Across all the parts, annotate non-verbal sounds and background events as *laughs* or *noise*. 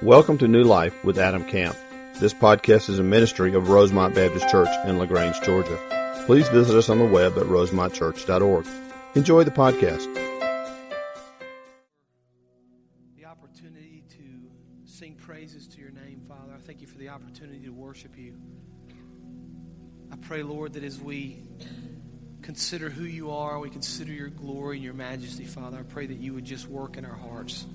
Welcome to New Life with Adam Camp. This podcast is a ministry of Rosemont Baptist Church in LaGrange, Georgia. Please visit us on the web at rosemontchurch.org. Enjoy the podcast. The opportunity to sing praises to your name, Father. I thank you for the opportunity to worship you. I pray, Lord, that as we consider who you are, we consider your glory and your majesty, Father, I pray that you would just work in our hearts.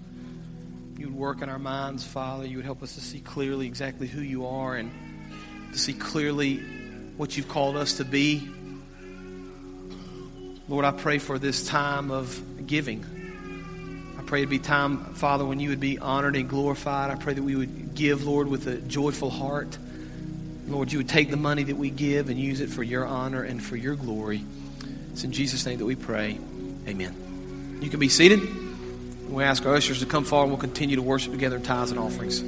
You would work in our minds, Father. You would help us to see clearly exactly who you are and to see clearly what you've called us to be. Lord, I pray for this time of giving. I pray it'd be time, Father, when you would be honored and glorified. I pray that we would give, Lord, with a joyful heart. Lord, you would take the money that we give and use it for your honor and for your glory. It's in Jesus' name that we pray. Amen. You can be seated. We ask our ushers to come forward. And we'll continue to worship together in tithes and offerings.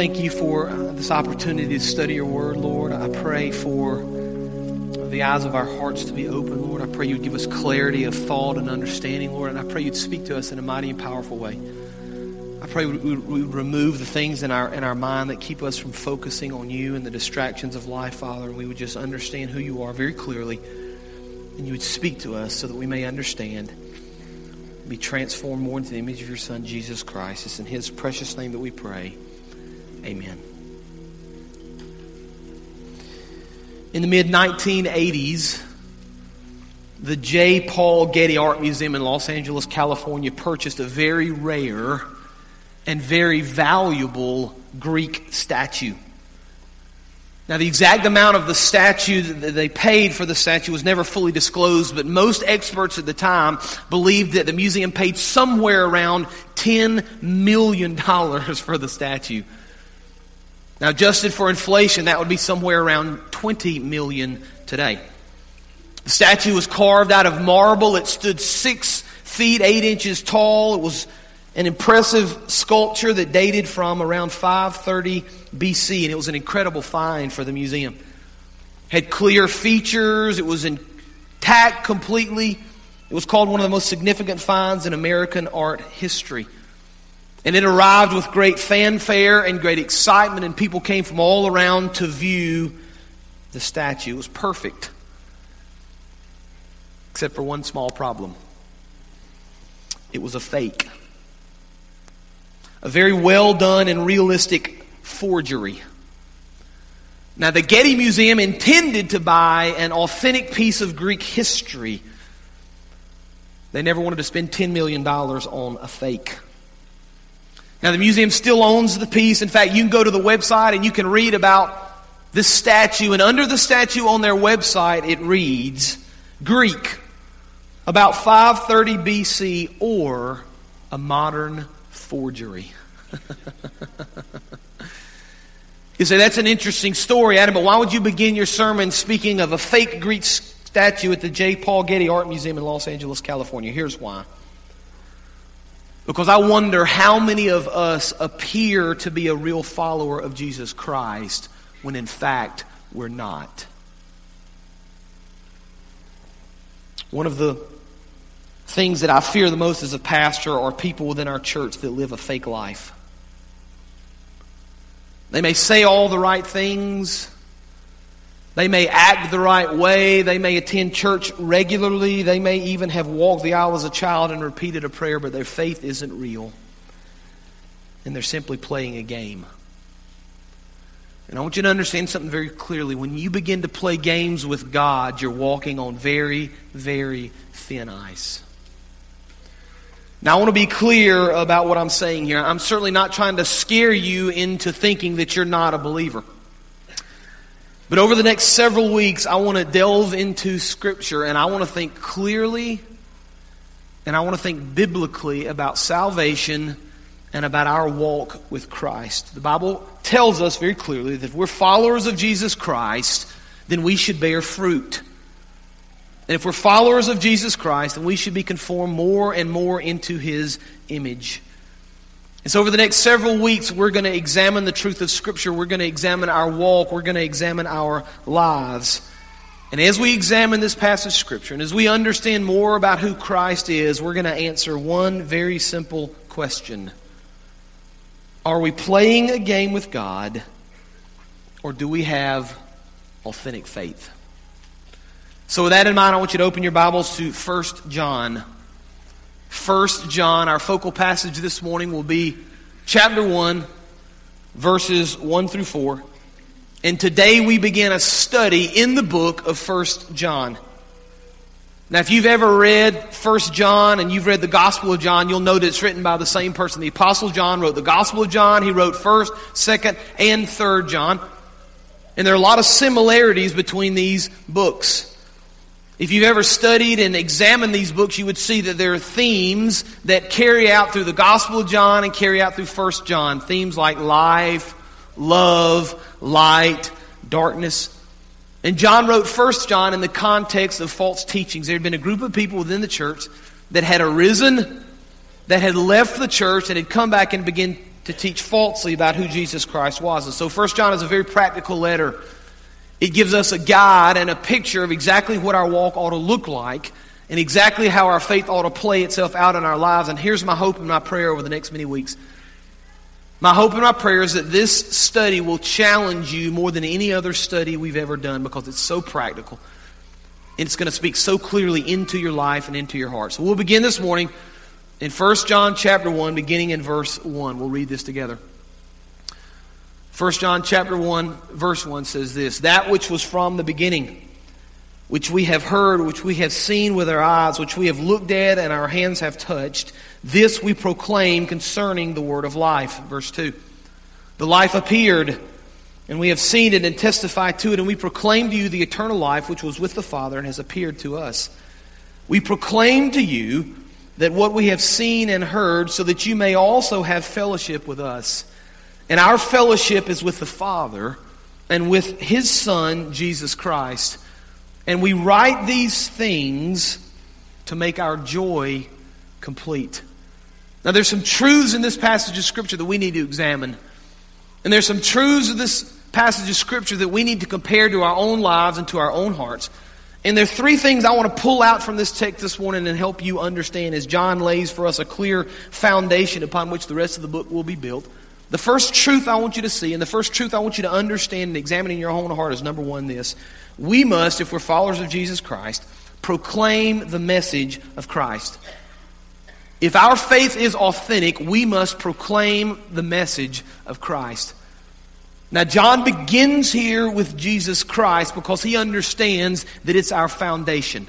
Thank you for uh, this opportunity to study your word, Lord. I pray for the eyes of our hearts to be open, Lord. I pray you'd give us clarity of thought and understanding, Lord. And I pray you'd speak to us in a mighty and powerful way. I pray we would remove the things in our, in our mind that keep us from focusing on you and the distractions of life, Father. And we would just understand who you are very clearly. And you would speak to us so that we may understand be transformed more into the image of your Son, Jesus Christ. It's in His precious name that we pray. Amen. In the mid 1980s, the J. Paul Getty Art Museum in Los Angeles, California, purchased a very rare and very valuable Greek statue. Now, the exact amount of the statue that they paid for the statue was never fully disclosed, but most experts at the time believed that the museum paid somewhere around $10 million *laughs* for the statue. Now, adjusted for inflation, that would be somewhere around 20 million today. The statue was carved out of marble. It stood six feet, eight inches tall. It was an impressive sculpture that dated from around 530 BC, and it was an incredible find for the museum. Had clear features, it was intact completely. It was called one of the most significant finds in American art history. And it arrived with great fanfare and great excitement, and people came from all around to view the statue. It was perfect. except for one small problem. It was a fake. A very well done and realistic forgery. Now, the Getty Museum intended to buy an authentic piece of Greek history. They never wanted to spend $10 million on a fake. Now, the museum still owns the piece. In fact, you can go to the website and you can read about this statue. And under the statue on their website, it reads Greek, about 530 BC, or a modern forgery. *laughs* you say, that's an interesting story, Adam, but why would you begin your sermon speaking of a fake Greek statue at the J. Paul Getty Art Museum in Los Angeles, California? Here's why. Because I wonder how many of us appear to be a real follower of Jesus Christ when in fact we're not. One of the things that I fear the most as a pastor are people within our church that live a fake life. They may say all the right things. They may act the right way. They may attend church regularly. They may even have walked the aisle as a child and repeated a prayer, but their faith isn't real. And they're simply playing a game. And I want you to understand something very clearly. When you begin to play games with God, you're walking on very, very thin ice. Now, I want to be clear about what I'm saying here. I'm certainly not trying to scare you into thinking that you're not a believer. But over the next several weeks, I want to delve into Scripture and I want to think clearly and I want to think biblically about salvation and about our walk with Christ. The Bible tells us very clearly that if we're followers of Jesus Christ, then we should bear fruit. And if we're followers of Jesus Christ, then we should be conformed more and more into his image. And so, over the next several weeks, we're going to examine the truth of Scripture. We're going to examine our walk. We're going to examine our lives. And as we examine this passage of Scripture, and as we understand more about who Christ is, we're going to answer one very simple question Are we playing a game with God, or do we have authentic faith? So, with that in mind, I want you to open your Bibles to 1 John. 1 John, our focal passage this morning will be chapter 1, verses 1 through 4. And today we begin a study in the book of 1 John. Now, if you've ever read 1 John and you've read the Gospel of John, you'll know that it's written by the same person. The Apostle John wrote the Gospel of John. He wrote 1st, 2nd, and 3rd John. And there are a lot of similarities between these books. If you've ever studied and examined these books, you would see that there are themes that carry out through the Gospel of John and carry out through 1 John. Themes like life, love, light, darkness. And John wrote 1 John in the context of false teachings. There had been a group of people within the church that had arisen, that had left the church, and had come back and begun to teach falsely about who Jesus Christ was. And so 1 John is a very practical letter it gives us a guide and a picture of exactly what our walk ought to look like and exactly how our faith ought to play itself out in our lives. And here's my hope and my prayer over the next many weeks. My hope and my prayer is that this study will challenge you more than any other study we've ever done because it's so practical. And it's going to speak so clearly into your life and into your heart. So we'll begin this morning in 1 John chapter 1, beginning in verse 1. We'll read this together. 1 John chapter 1 verse 1 says this, that which was from the beginning, which we have heard, which we have seen with our eyes, which we have looked at and our hands have touched, this we proclaim concerning the word of life. Verse 2. The life appeared, and we have seen it and testified to it, and we proclaim to you the eternal life which was with the Father and has appeared to us. We proclaim to you that what we have seen and heard, so that you may also have fellowship with us. And our fellowship is with the Father and with His Son, Jesus Christ. And we write these things to make our joy complete. Now, there's some truths in this passage of Scripture that we need to examine. And there's some truths of this passage of Scripture that we need to compare to our own lives and to our own hearts. And there are three things I want to pull out from this text this morning and help you understand as John lays for us a clear foundation upon which the rest of the book will be built. The first truth I want you to see, and the first truth I want you to understand and examine in your own heart is number one this. We must, if we're followers of Jesus Christ, proclaim the message of Christ. If our faith is authentic, we must proclaim the message of Christ. Now, John begins here with Jesus Christ because he understands that it's our foundation.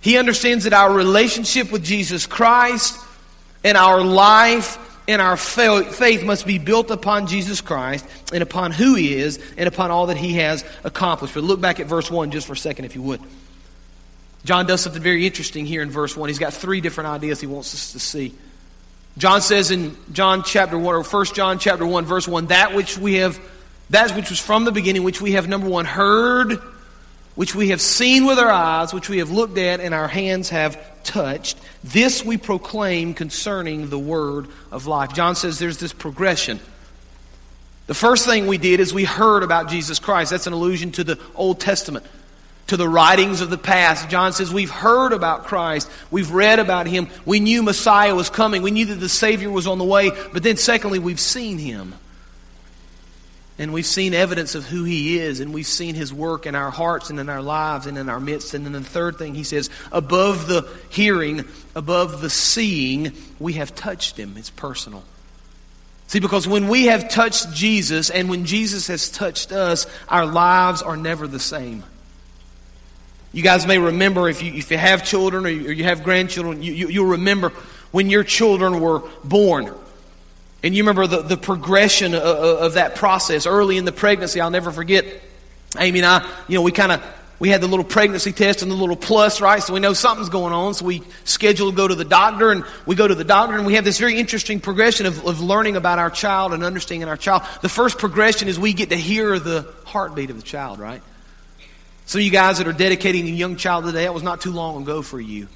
He understands that our relationship with Jesus Christ and our life and our faith must be built upon Jesus Christ and upon who He is and upon all that He has accomplished. But look back at verse 1 just for a second, if you would. John does something very interesting here in verse 1. He's got three different ideas he wants us to see. John says in John chapter 1, or 1 John chapter 1, verse 1, that which we have, that which was from the beginning, which we have, number one, heard, which we have seen with our eyes, which we have looked at, and our hands have touched. This we proclaim concerning the word of life. John says there's this progression. The first thing we did is we heard about Jesus Christ. That's an allusion to the Old Testament, to the writings of the past. John says we've heard about Christ. We've read about him. We knew Messiah was coming. We knew that the Savior was on the way. But then, secondly, we've seen him. And we've seen evidence of who He is, and we've seen His work in our hearts and in our lives and in our midst. And then the third thing He says, above the hearing, above the seeing, we have touched Him. It's personal. See, because when we have touched Jesus and when Jesus has touched us, our lives are never the same. You guys may remember if you, if you have children or you, have grandchildren, you, you, you'll remember when your children were born. And you remember the, the progression of, of that process early in the pregnancy. I'll never forget. Amy and I, you know, we kind of we had the little pregnancy test and the little plus, right? So we know something's going on. So we schedule to go to the doctor, and we go to the doctor, and we have this very interesting progression of, of learning about our child and understanding our child. The first progression is we get to hear the heartbeat of the child, right? So you guys that are dedicating a young child today, that was not too long ago for you.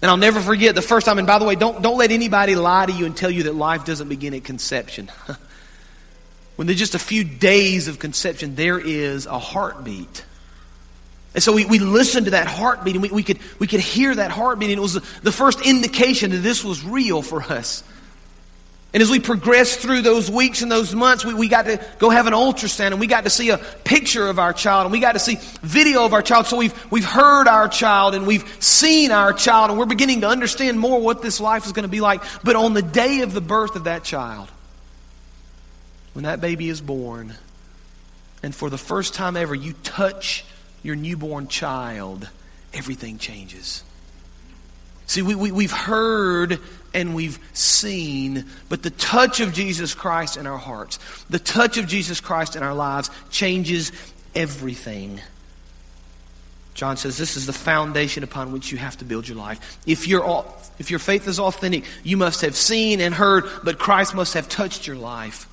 And I'll never forget the first time, and by the way, don't, don't let anybody lie to you and tell you that life doesn't begin at conception. *laughs* when there's just a few days of conception, there is a heartbeat. And so we, we listened to that heartbeat and we, we, could, we could hear that heartbeat, and it was the first indication that this was real for us. And as we progressed through those weeks and those months, we, we got to go have an ultrasound and we got to see a picture of our child and we got to see video of our child. So we've, we've heard our child and we've seen our child and we're beginning to understand more what this life is going to be like. But on the day of the birth of that child, when that baby is born, and for the first time ever you touch your newborn child, everything changes. See, we, we, we've heard and we've seen, but the touch of Jesus Christ in our hearts, the touch of Jesus Christ in our lives changes everything. John says this is the foundation upon which you have to build your life. If, you if your faith is authentic, you must have seen and heard, but Christ must have touched your life.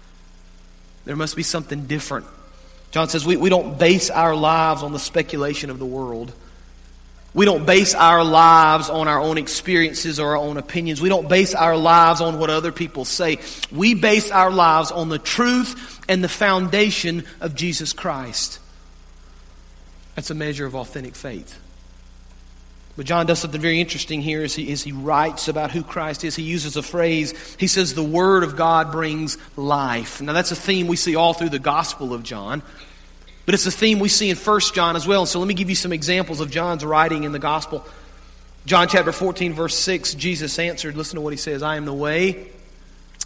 There must be something different. John says we, we don't base our lives on the speculation of the world. We don't base our lives on our own experiences or our own opinions. We don't base our lives on what other people say. We base our lives on the truth and the foundation of Jesus Christ. That's a measure of authentic faith. But John does something very interesting here as he, as he writes about who Christ is. He uses a phrase. He says, The Word of God brings life. Now, that's a theme we see all through the Gospel of John. But it's a theme we see in 1 John as well. And so let me give you some examples of John's writing in the gospel. John chapter 14, verse 6, Jesus answered, listen to what he says I am the way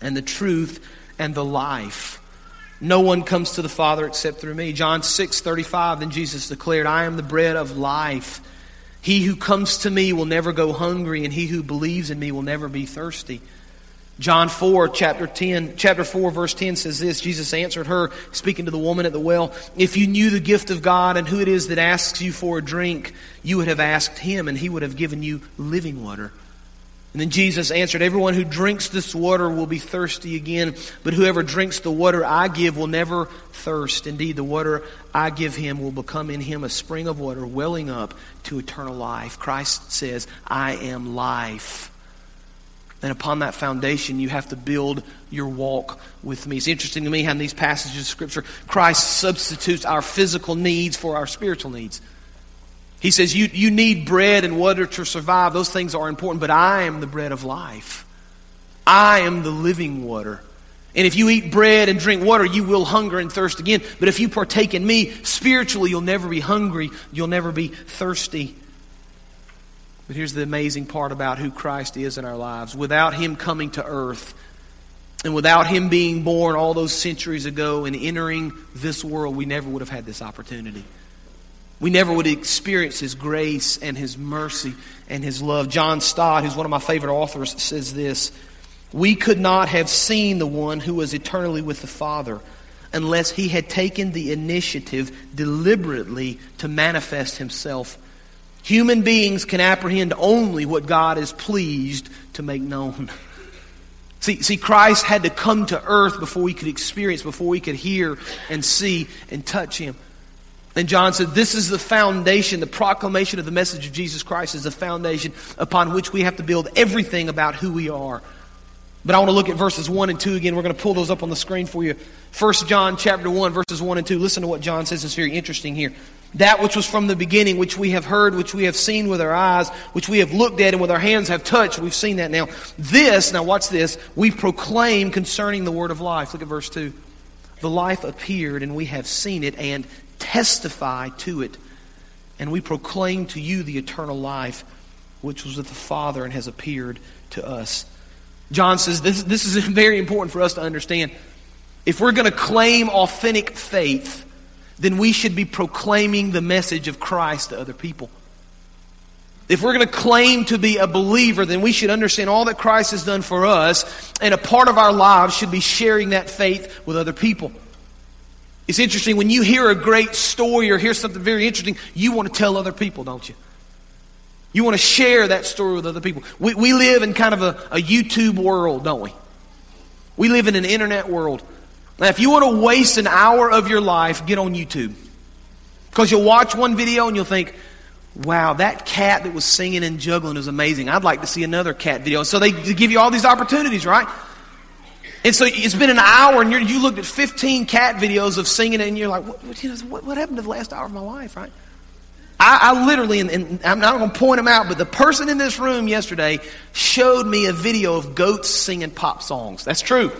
and the truth and the life. No one comes to the Father except through me. John 6, 35, then Jesus declared, I am the bread of life. He who comes to me will never go hungry, and he who believes in me will never be thirsty. John 4, chapter 10, chapter 4, verse 10 says this Jesus answered her, speaking to the woman at the well, If you knew the gift of God and who it is that asks you for a drink, you would have asked him, and he would have given you living water. And then Jesus answered, Everyone who drinks this water will be thirsty again, but whoever drinks the water I give will never thirst. Indeed, the water I give him will become in him a spring of water welling up to eternal life. Christ says, I am life. And upon that foundation, you have to build your walk with me. It's interesting to me how in these passages of Scripture, Christ substitutes our physical needs for our spiritual needs. He says, you, you need bread and water to survive. Those things are important, but I am the bread of life. I am the living water. And if you eat bread and drink water, you will hunger and thirst again. But if you partake in me, spiritually, you'll never be hungry. You'll never be thirsty. But here's the amazing part about who Christ is in our lives. Without Him coming to earth, and without Him being born all those centuries ago and entering this world, we never would have had this opportunity. We never would experience His grace and His mercy and His love. John Stott, who's one of my favorite authors, says this We could not have seen the one who was eternally with the Father unless He had taken the initiative deliberately to manifest Himself. Human beings can apprehend only what God is pleased to make known. See, see, Christ had to come to earth before we could experience, before we could hear and see and touch Him. And John said, This is the foundation, the proclamation of the message of Jesus Christ is the foundation upon which we have to build everything about who we are. But I want to look at verses 1 and 2 again. We're going to pull those up on the screen for you. 1 John chapter 1, verses 1 and 2. Listen to what John says. It's very interesting here. That which was from the beginning, which we have heard, which we have seen with our eyes, which we have looked at and with our hands have touched. We've seen that now. This, now watch this, we proclaim concerning the word of life. Look at verse 2. The life appeared, and we have seen it and testify to it. And we proclaim to you the eternal life, which was with the Father and has appeared to us. John says this, this is *laughs* very important for us to understand. If we're going to claim authentic faith, then we should be proclaiming the message of Christ to other people. If we're going to claim to be a believer, then we should understand all that Christ has done for us, and a part of our lives should be sharing that faith with other people. It's interesting, when you hear a great story or hear something very interesting, you want to tell other people, don't you? You want to share that story with other people. We, we live in kind of a, a YouTube world, don't we? We live in an internet world. Now, if you want to waste an hour of your life, get on YouTube. Because you'll watch one video and you'll think, wow, that cat that was singing and juggling is amazing. I'd like to see another cat video. So they give you all these opportunities, right? And so it's been an hour and you looked at 15 cat videos of singing and you're like, what, what, what, happened to the last hour of my life, right? I, I literally, and, and I'm not going to point them out, but the person in this room yesterday showed me a video of goats singing pop songs. That's true.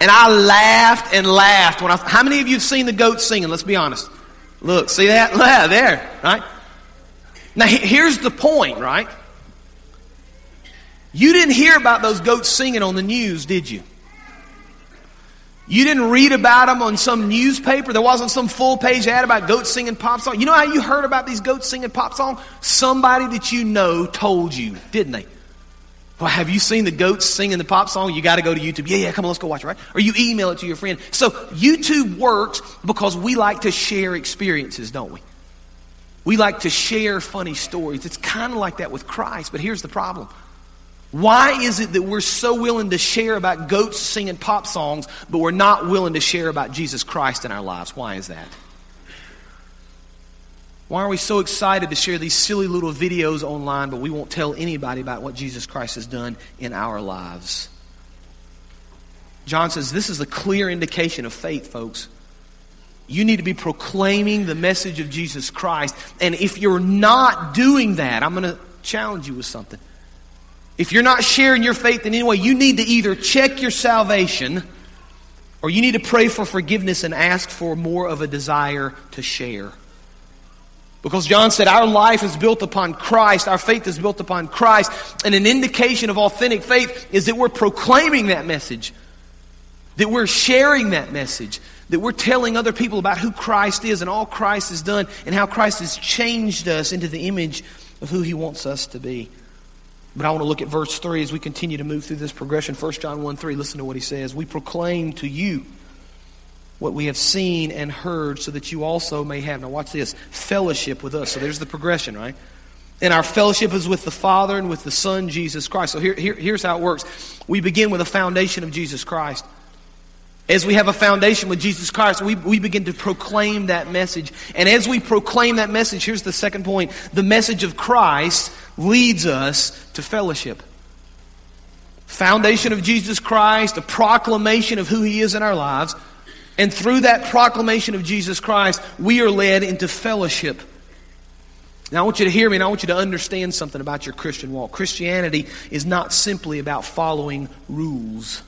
And I laughed and laughed when I. How many of you have seen the goats singing? Let's be honest. Look, see that? *laughs* Yeah, there, right? Now, here's the point, right? You didn't hear about those goats singing on the news, did you? You didn't read about them on some newspaper. There wasn't some full page ad about goats singing pop song. You know how you heard about these goats singing pop song? Somebody that you know told you, didn't they? Well, have you seen the goats singing the pop song? You got to go to YouTube. Yeah, yeah, come on, let's go watch it, right? Or you email it to your friend. So YouTube works because we like to share experiences, don't we? We like to share funny stories. It's kind of like that with Christ, but here's the problem. Why is it that we're so willing to share about goats singing pop songs, but we're not willing to share about Jesus Christ in our lives? Why is that? Why are we so excited to share these silly little videos online, but we won't tell anybody about what Jesus Christ has done in our lives? John says this is a clear indication of faith, folks. You need to be proclaiming the message of Jesus Christ. And if you're not doing that, I'm going to challenge you with something. If you're not sharing your faith in any way, you need to either check your salvation or you need to pray for forgiveness and ask for more of a desire to share. Because John said our life is built upon Christ, our faith is built upon Christ, and an indication of authentic faith is that we're proclaiming that message, that we're sharing that message, that we're telling other people about who Christ is and all Christ has done and how Christ has changed us into the image of who he wants us to be. But I want to look at verse 3 as we continue to move through this progression. 1 John 1 3, listen to what he says. We proclaim to you what we have seen and heard so that you also may have. Now, watch this fellowship with us. So there's the progression, right? And our fellowship is with the Father and with the Son, Jesus Christ. So here, here, here's how it works we begin with a foundation of Jesus Christ. As we have a foundation with Jesus Christ, we, we begin to proclaim that message. And as we proclaim that message, here's the second point the message of Christ leads us to fellowship. Foundation of Jesus Christ, a proclamation of who He is in our lives. And through that proclamation of Jesus Christ, we are led into fellowship. Now, I want you to hear me and I want you to understand something about your Christian walk. Christianity is not simply about following rules.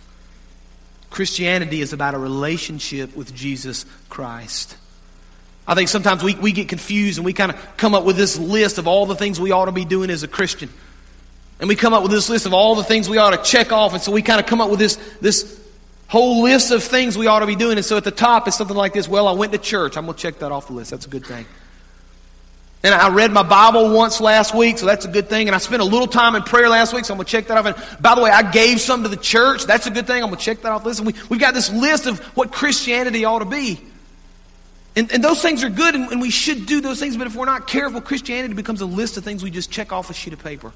Christianity is about a relationship with Jesus Christ. I think sometimes we, we get confused and we kind of come up with this list of all the things we ought to be doing as a Christian. And we come up with this list of all the things we ought to check off. And so we kind of come up with this, this whole list of things we ought to be doing. And so at the top is something like this Well, I went to church. I'm going to check that off the list. That's a good thing. And I read my Bible once last week, so that's a good thing. And I spent a little time in prayer last week, so I'm going to check that off. And by the way, I gave some to the church. That's a good thing. I'm going to check that off. Listen, we, we've got this list of what Christianity ought to be. And, and those things are good, and, and we should do those things, but if we're not careful, Christianity becomes a list of things we just check off a sheet of paper.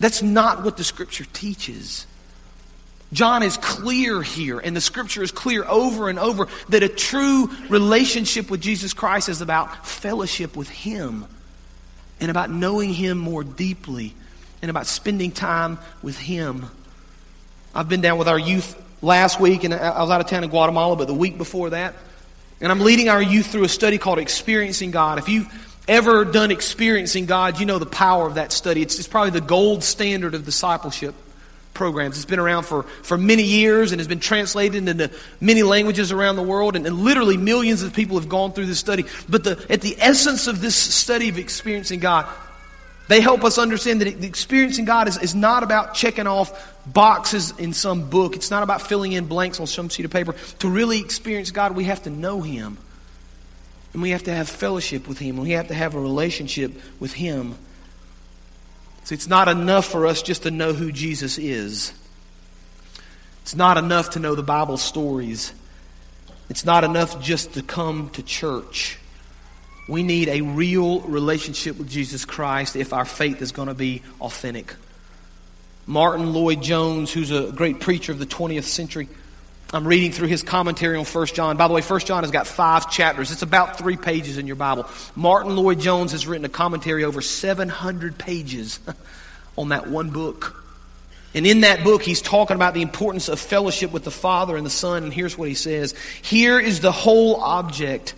That's not what the Scripture teaches. John is clear here, and the scripture is clear over and over that a true relationship with Jesus Christ is about fellowship with Him and about knowing Him more deeply and about spending time with Him. I've been down with our youth last week, and I was out of town in Guatemala, but the week before that. And I'm leading our youth through a study called Experiencing God. If you've ever done Experiencing God, you know the power of that study. It's, it's probably the gold standard of discipleship programs. It's been around for, for many years and has been translated into many languages around the world, and, and, literally millions of people have gone through this study. But the, at the essence of this study of experiencing God, they help us understand that experiencing God is, is not about checking off boxes in some book. It's not about filling in blanks on some sheet of paper. To really experience God, we have to know Him. And we have to have fellowship with Him. We have to have a relationship with Him. It's not enough for us just to know who Jesus is. It's not enough to know the Bible stories. It's not enough just to come to church. We need a real relationship with Jesus Christ if our faith is going to be authentic. Martyn Lloyd-Jones, who's a great preacher of the 20th century, I'm reading through his commentary on 1 John. By the way, 1 John has got five chapters. It's about three pages in your Bible. Martyn Lloyd-Jones has written a commentary over 700 pages *laughs* on that one book. And in that book, he's talking about the importance of fellowship with the Father and the Son. And here's what he says Here is the whole object,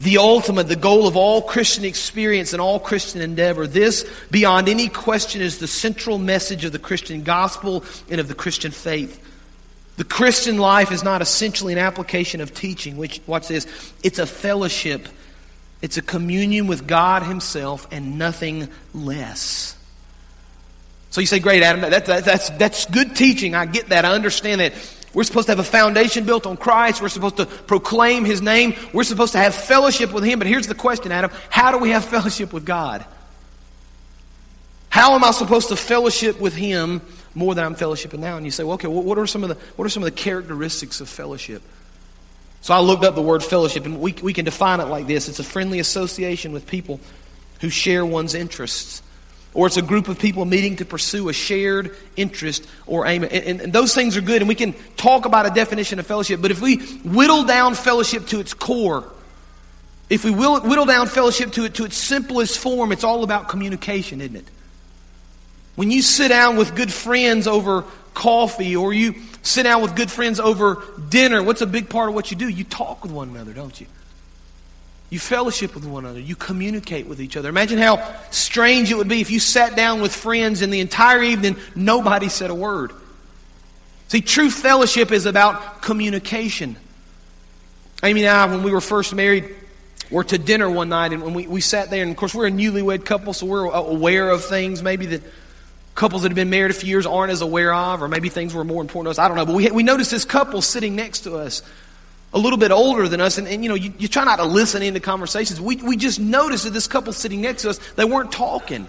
the ultimate, the goal of all Christian experience and all Christian endeavor. This, beyond any question, is the central message of the Christian gospel and of the Christian faith. The Christian life is not essentially an application of teaching, which, watch this, it's a fellowship. It's a communion with God Himself and nothing less. So you say, great, Adam, that, that, that's, that's good teaching. I get that. I understand that. We're supposed to have a foundation built on Christ. We're supposed to proclaim His name. We're supposed to have fellowship with Him. But here's the question, Adam how do we have fellowship with God? How am I supposed to fellowship with Him more than I'm fellowshipping now. And you say, well, okay, what are some of the, what are some of the characteristics of fellowship? So I looked up the word fellowship, and we, we can define it like this it's a friendly association with people who share one's interests. Or it's a group of people meeting to pursue a shared interest or aim. And, and, and, those things are good, and we can talk about a definition of fellowship. But if we whittle down fellowship to its core, if we whittle down fellowship to, it, to its simplest form, it's all about communication, isn't it? When you sit down with good friends over coffee or you sit down with good friends over dinner, what's a big part of what you do? You talk with one another, don't you? You fellowship with one another. You communicate with each other. Imagine how strange it would be if you sat down with friends and the entire evening nobody said a word. See, true fellowship is about communication. Amy and I, when we were first married, were to dinner one night and when we, we sat there, and of course we're a newlywed couple, so we're aware of things maybe that couples that have been married a few years aren't as aware of, or maybe things were more important to us. I don't know. But we, we noticed this couple sitting next to us, a little bit older than us, and, and you know, you, you try not to listen into conversations. We, we just noticed that this couple sitting next to us, they weren't talking.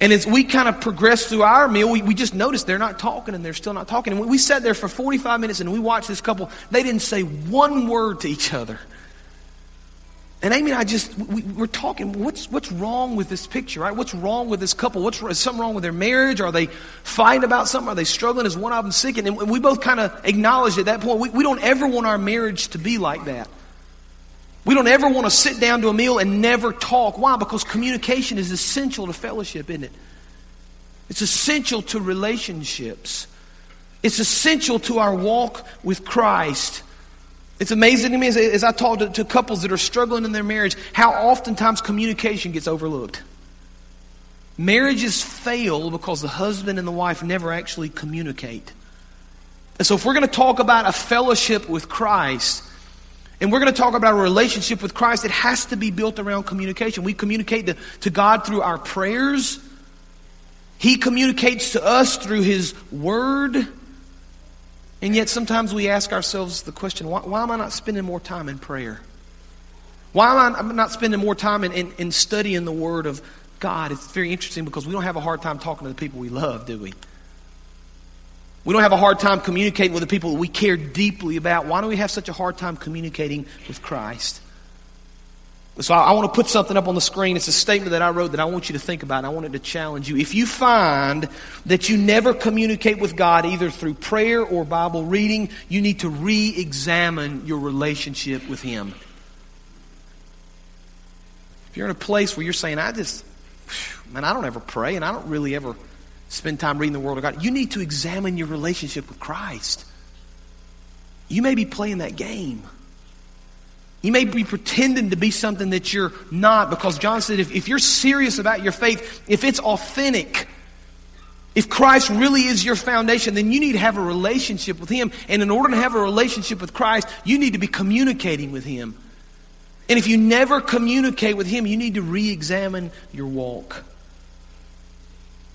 And as we kind of progressed through our meal, we, we just noticed they're not talking and they're still not talking. And we, we sat there for 45 minutes and we watched this couple. They didn't say one word to each other. And Amy and I just, we, are talking, what's, what's wrong with this picture, right? What's wrong with this couple? What's, is something wrong with their marriage? Are they fighting about something? Are they struggling? Is one of them sick? And we both kind of acknowledged at that point, we, we don't ever want our marriage to be like that. We don't ever want to sit down to a meal and never talk. Why? Because communication is essential to fellowship, isn't it? It's essential to relationships. It's essential to our walk with Christ. It's amazing to me as, as I talk to, to couples that are struggling in their marriage how oftentimes communication gets overlooked. Marriages fail because the husband and the wife never actually communicate. And so, if we're going to talk about a fellowship with Christ, and we're going to talk about a relationship with Christ, it has to be built around communication. We communicate to, to God through our prayers, He communicates to us through His Word. And yet, sometimes we ask ourselves the question why, why am I not spending more time in prayer? Why am I not spending more time in, in, in studying the Word of God? It's very interesting because we don't have a hard time talking to the people we love, do we? We don't have a hard time communicating with the people that we care deeply about. Why do we have such a hard time communicating with Christ? So I, I, want to put something up on the screen. It's a statement that I wrote that I want you to think about, I wanted to challenge you. If you find that you never communicate with God either through prayer or Bible reading, you need to re examine your relationship with Him. If you're in a place where you're saying, I just, man, I don't ever pray, and I don't really ever spend time reading the Word of God, you need to examine your relationship with Christ. You may be playing that game. You may be pretending to be something that you're not because John said if, if you're serious about your faith, if it's authentic, if Christ really is your foundation, then you need to have a relationship with Him. And in order to have a relationship with Christ, you need to be communicating with Him. And if you never communicate with Him, you need to re examine your walk.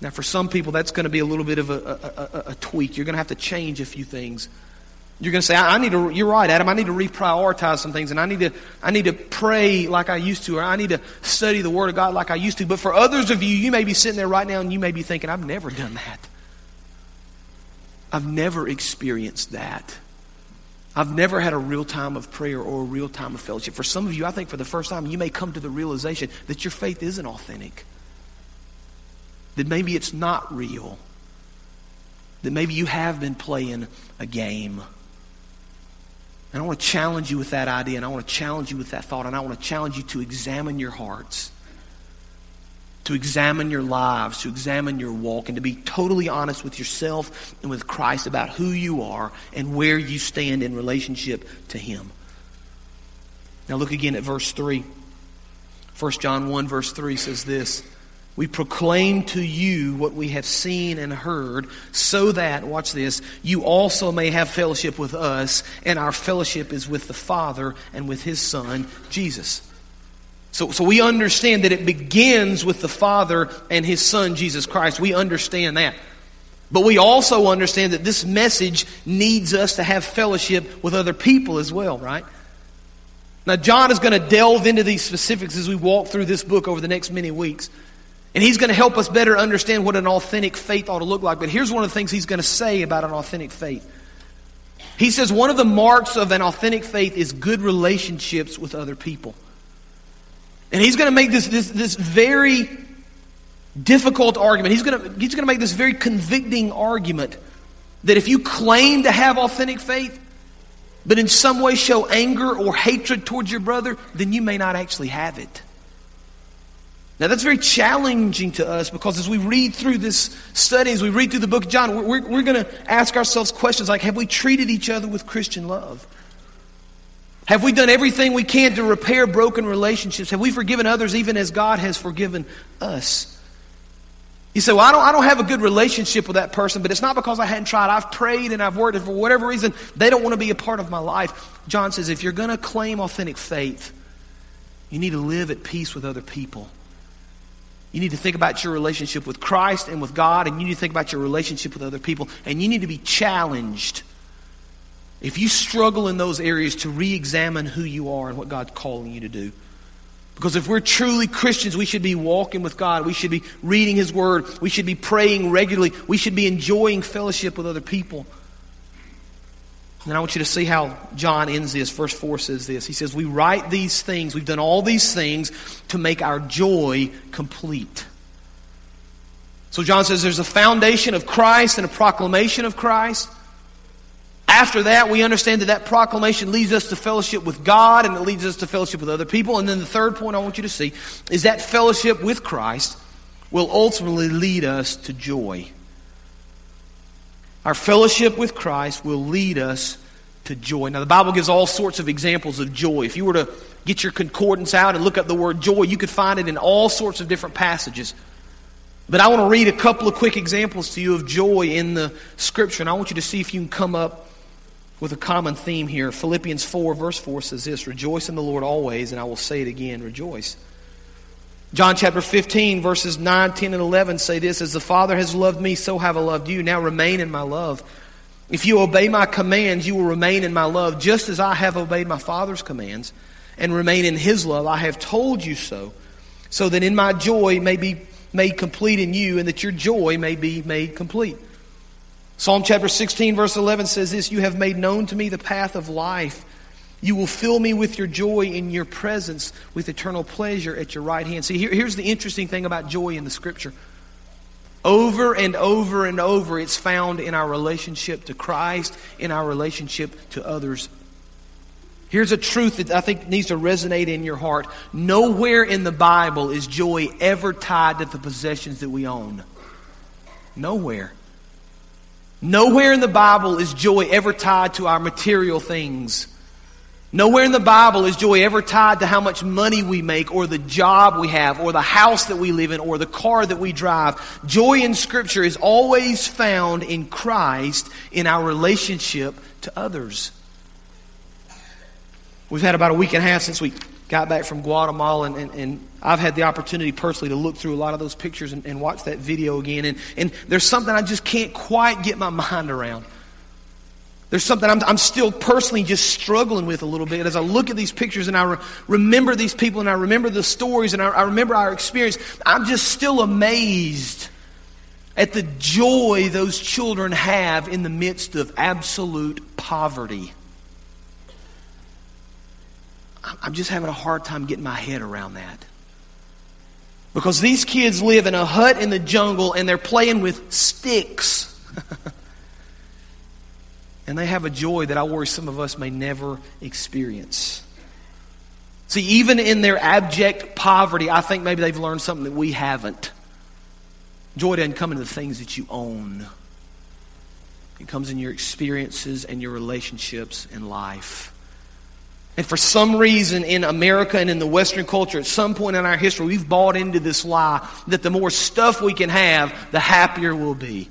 Now, for some people, that's going to be a little bit of a, a, a, a tweak. You're going to have to change a few things. You're going to say, I, I need to, you're right, Adam, I need to reprioritize some things, and I need, to, I need to pray like I used to, or I need to study the Word of God like I used to. But for others of you, you may be sitting there right now and you may be thinking, I've never done that. I've never experienced that. I've never had a real time of prayer or a real time of fellowship. For some of you, I think for the first time, you may come to the realization that your faith isn't authentic that maybe it's not real, that maybe you have been playing a game. And I want to challenge you with that idea, and I want to challenge you with that thought, and I want to challenge you to examine your hearts, to examine your lives, to examine your walk, and to be totally honest with yourself and with Christ about who you are and where you stand in relationship to Him. Now look again at verse 3. 1 John 1, verse 3 says this. We proclaim to you what we have seen and heard, so that, watch this, you also may have fellowship with us, and our fellowship is with the Father and with His Son, Jesus. So, so we understand that it begins with the Father and His Son, Jesus Christ. We understand that. But we also understand that this message needs us to have fellowship with other people as well, right? Now, John is going to delve into these specifics as we walk through this book over the next many weeks. And he's going to help us better understand what an authentic faith ought to look like. But here's one of the things he's going to say about an authentic faith. He says one of the marks of an authentic faith is good relationships with other people. And he's going to make this, this, this very difficult argument. He's going, to, he's going to make this very convicting argument that if you claim to have authentic faith, but in some way show anger or hatred towards your brother, then you may not actually have it. Now, that's very challenging to us because as we read through this study, as we read through the book of John, we're, we're going to ask ourselves questions like Have we treated each other with Christian love? Have we done everything we can to repair broken relationships? Have we forgiven others even as God has forgiven us? You say, Well, I don't, I don't have a good relationship with that person, but it's not because I hadn't tried. I've prayed and I've worked, and for whatever reason, they don't want to be a part of my life. John says, If you're going to claim authentic faith, you need to live at peace with other people. You need to think about your relationship with Christ and with God, and you need to think about your relationship with other people, and you need to be challenged. If you struggle in those areas to re examine who you are and what God's calling you to do. Because if we're truly Christians, we should be walking with God. We should be reading His Word. We should be praying regularly. We should be enjoying fellowship with other people. And I want you to see how John ends this. Verse 4 says this. He says, We write these things, we've done all these things to make our joy complete. So John says there's a foundation of Christ and a proclamation of Christ. After that, we understand that that proclamation leads us to fellowship with God and it leads us to fellowship with other people. And then the third point I want you to see is that fellowship with Christ will ultimately lead us to joy. Our fellowship with Christ will lead us to joy. Now, the Bible gives all sorts of examples of joy. If you were to get your concordance out and look up the word joy, you could find it in all sorts of different passages. But I want to read a couple of quick examples to you of joy in the Scripture, and I want you to see if you can come up with a common theme here. Philippians 4, verse 4 says this Rejoice in the Lord always, and I will say it again, rejoice. John chapter 15, verses 9, 10, and 11 say this As the Father has loved me, so have I loved you. Now remain in my love. If you obey my commands, you will remain in my love, just as I have obeyed my Father's commands and remain in his love. I have told you so, so that in my joy may be made complete in you, and that your joy may be made complete. Psalm chapter 16, verse 11 says this You have made known to me the path of life. You will fill me with your joy in your presence, with eternal pleasure at your right hand. See, here, here's the interesting thing about joy in the scripture. Over and over and over, it's found in our relationship to Christ, in our relationship to others. Here's a truth that I think needs to resonate in your heart. Nowhere in the Bible is joy ever tied to the possessions that we own. Nowhere. Nowhere in the Bible is joy ever tied to our material things. Nowhere in the Bible is joy ever tied to how much money we make or the job we have or the house that we live in or the car that we drive. Joy in Scripture is always found in Christ in our relationship to others. We've had about a week and a half since we got back from Guatemala, and, and, and, I've had the opportunity personally to look through a lot of those pictures and, and watch that video again. And, and there's something I just can't quite get my *laughs* mind around. There's something I'm, I'm, still personally just struggling with a little bit as I look at these pictures and I re- remember these people and I remember the stories and I, I remember our experience. I'm just still amazed at the joy those children have in the midst of absolute poverty. I'm just having a hard time getting my head around that. Because these kids live in a hut in the jungle and they're playing with sticks. *laughs* and they have a joy that I worry some of us may never experience. See, even in their abject poverty, I think maybe they've learned something that we haven't. Joy doesn't come in the things that you own, it comes in your experiences and your relationships in life. And for some reason in America and in the Western culture, at some point in our history, we've bought into this lie that the more stuff we can have, the happier we'll be.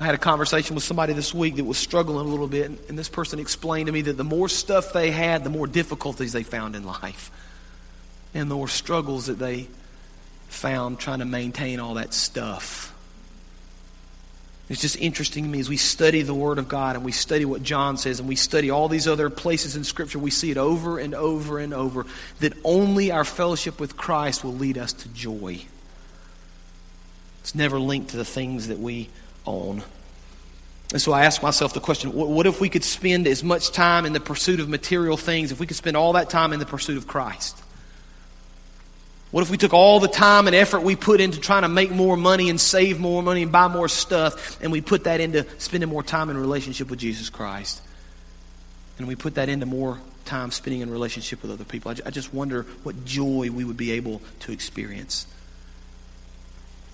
I had a conversation with somebody this week that was struggling a little bit, and this person explained to me that the more stuff they had, the more difficulties they found in life, and the more struggles that they found trying to maintain all that stuff. It's just interesting to me as we study the Word of God and we study what John says and we study all these other places in Scripture, we see it over and over and over that only our fellowship with Christ will lead us to joy. It's never linked to the things that we own. And so I ask myself the question what if we could spend as much time in the pursuit of material things, if we could spend all that time in the pursuit of Christ? What if we took all the time and effort we put into trying to make more money and save more money and buy more stuff, and we put that into spending more time in relationship with Jesus Christ? And we put that into more time spending in relationship with other people. I just wonder what joy we would be able to experience.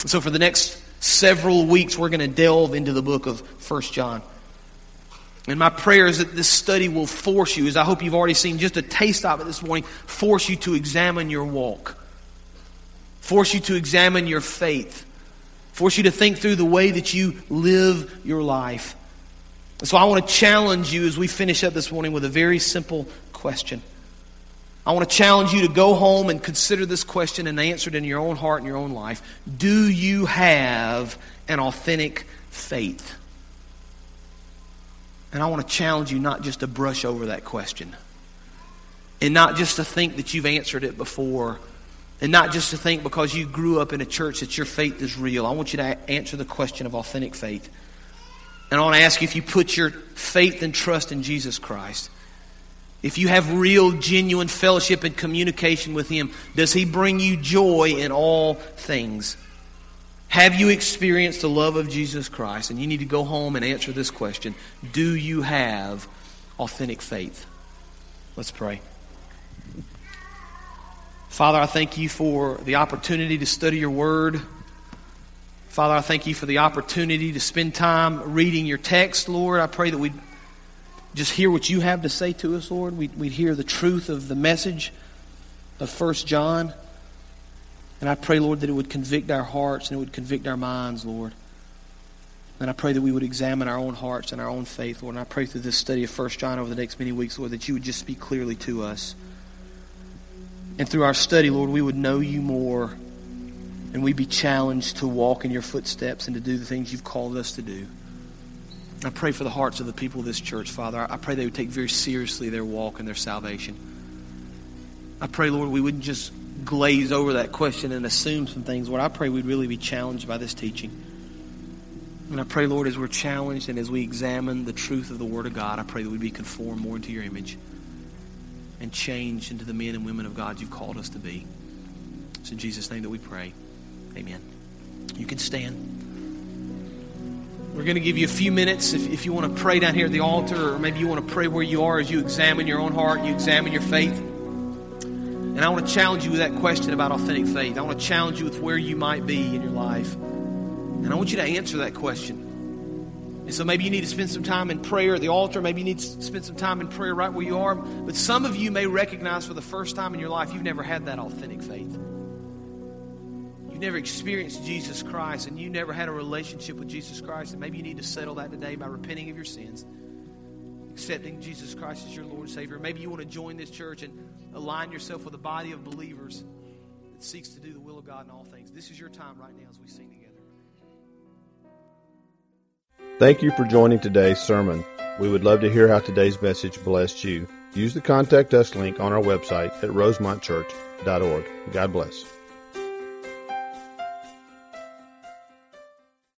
So, for the next several weeks, we're going to delve into the book of First John. And my prayer is that this study will force you, as I hope you've already seen just a taste of it this morning, force you to examine your walk, force you to examine your faith, force you to think through the way that you live your life. so I want to challenge you as we finish up this morning with a very simple question. I want to challenge you to go home and consider this question and answer it in your own heart and your own life. Do you have an authentic faith? And I want to challenge you not just to brush over that question and not just to think that you've answered it before and not just to think because you grew up in a church that your faith is real. I want you to answer the question of authentic faith. And I want to ask you if you put your faith and trust in Jesus Christ if you have real, genuine fellowship and communication with Him, does He bring you joy in all things? Have you experienced the love of Jesus Christ? And you need to go home and answer this question Do you have authentic faith? Let's pray. Father, I thank you for the opportunity to study your word. Father, I thank you for the opportunity to spend time reading your text, Lord. I pray that we just hear what you have to say to us, Lord. We'd, we'd hear the truth of the message of First John. And I pray, Lord, that it would convict our hearts and it would convict our minds, Lord. And I pray that we would examine our own hearts and our own faith, Lord. And I pray through this study of 1 John over the next many weeks, Lord, that you would just speak clearly to us. And through our study, Lord, we would know you more and we'd be challenged to walk in your footsteps and to do the things you've called us to do. I pray for the hearts of the people of this church, Father. I pray they would take very seriously their walk and their salvation. I pray, Lord, we wouldn't just glaze over that question and assume some things. Lord, I pray we'd really be challenged by this teaching. And I pray, Lord, as we're challenged and as we examine the truth of the Word of God, I pray that we'd be conformed more into your image and changed into the men and women of God you've called us to be. It's in Jesus' name that we pray. Amen. You can stand. We're going to give you a few minutes if, if you want to pray down here at the altar, or maybe you want to pray where you are as you examine your own heart, you examine your faith. And I want to challenge you with that question about authentic faith. I want to challenge you with where you might be in your life. And I want you to answer that question. And so maybe you need to spend some time in prayer at the altar. Maybe you need to spend some time in prayer right where you are. But some of you may recognize for the first time in your life you've never had that authentic faith never experienced Jesus Christ and you never had a relationship with Jesus Christ, and maybe you need to settle that today by repenting of your sins, accepting Jesus Christ as your Lord and Savior. Maybe you want to join this church and align yourself with a body of believers that seeks to do the will of God in all things. This is your time right now as we sing together. Thank you for joining today's sermon. We would love to hear how today's message blessed you. Use the contact us link on our website at rosemontchurch.org. God bless.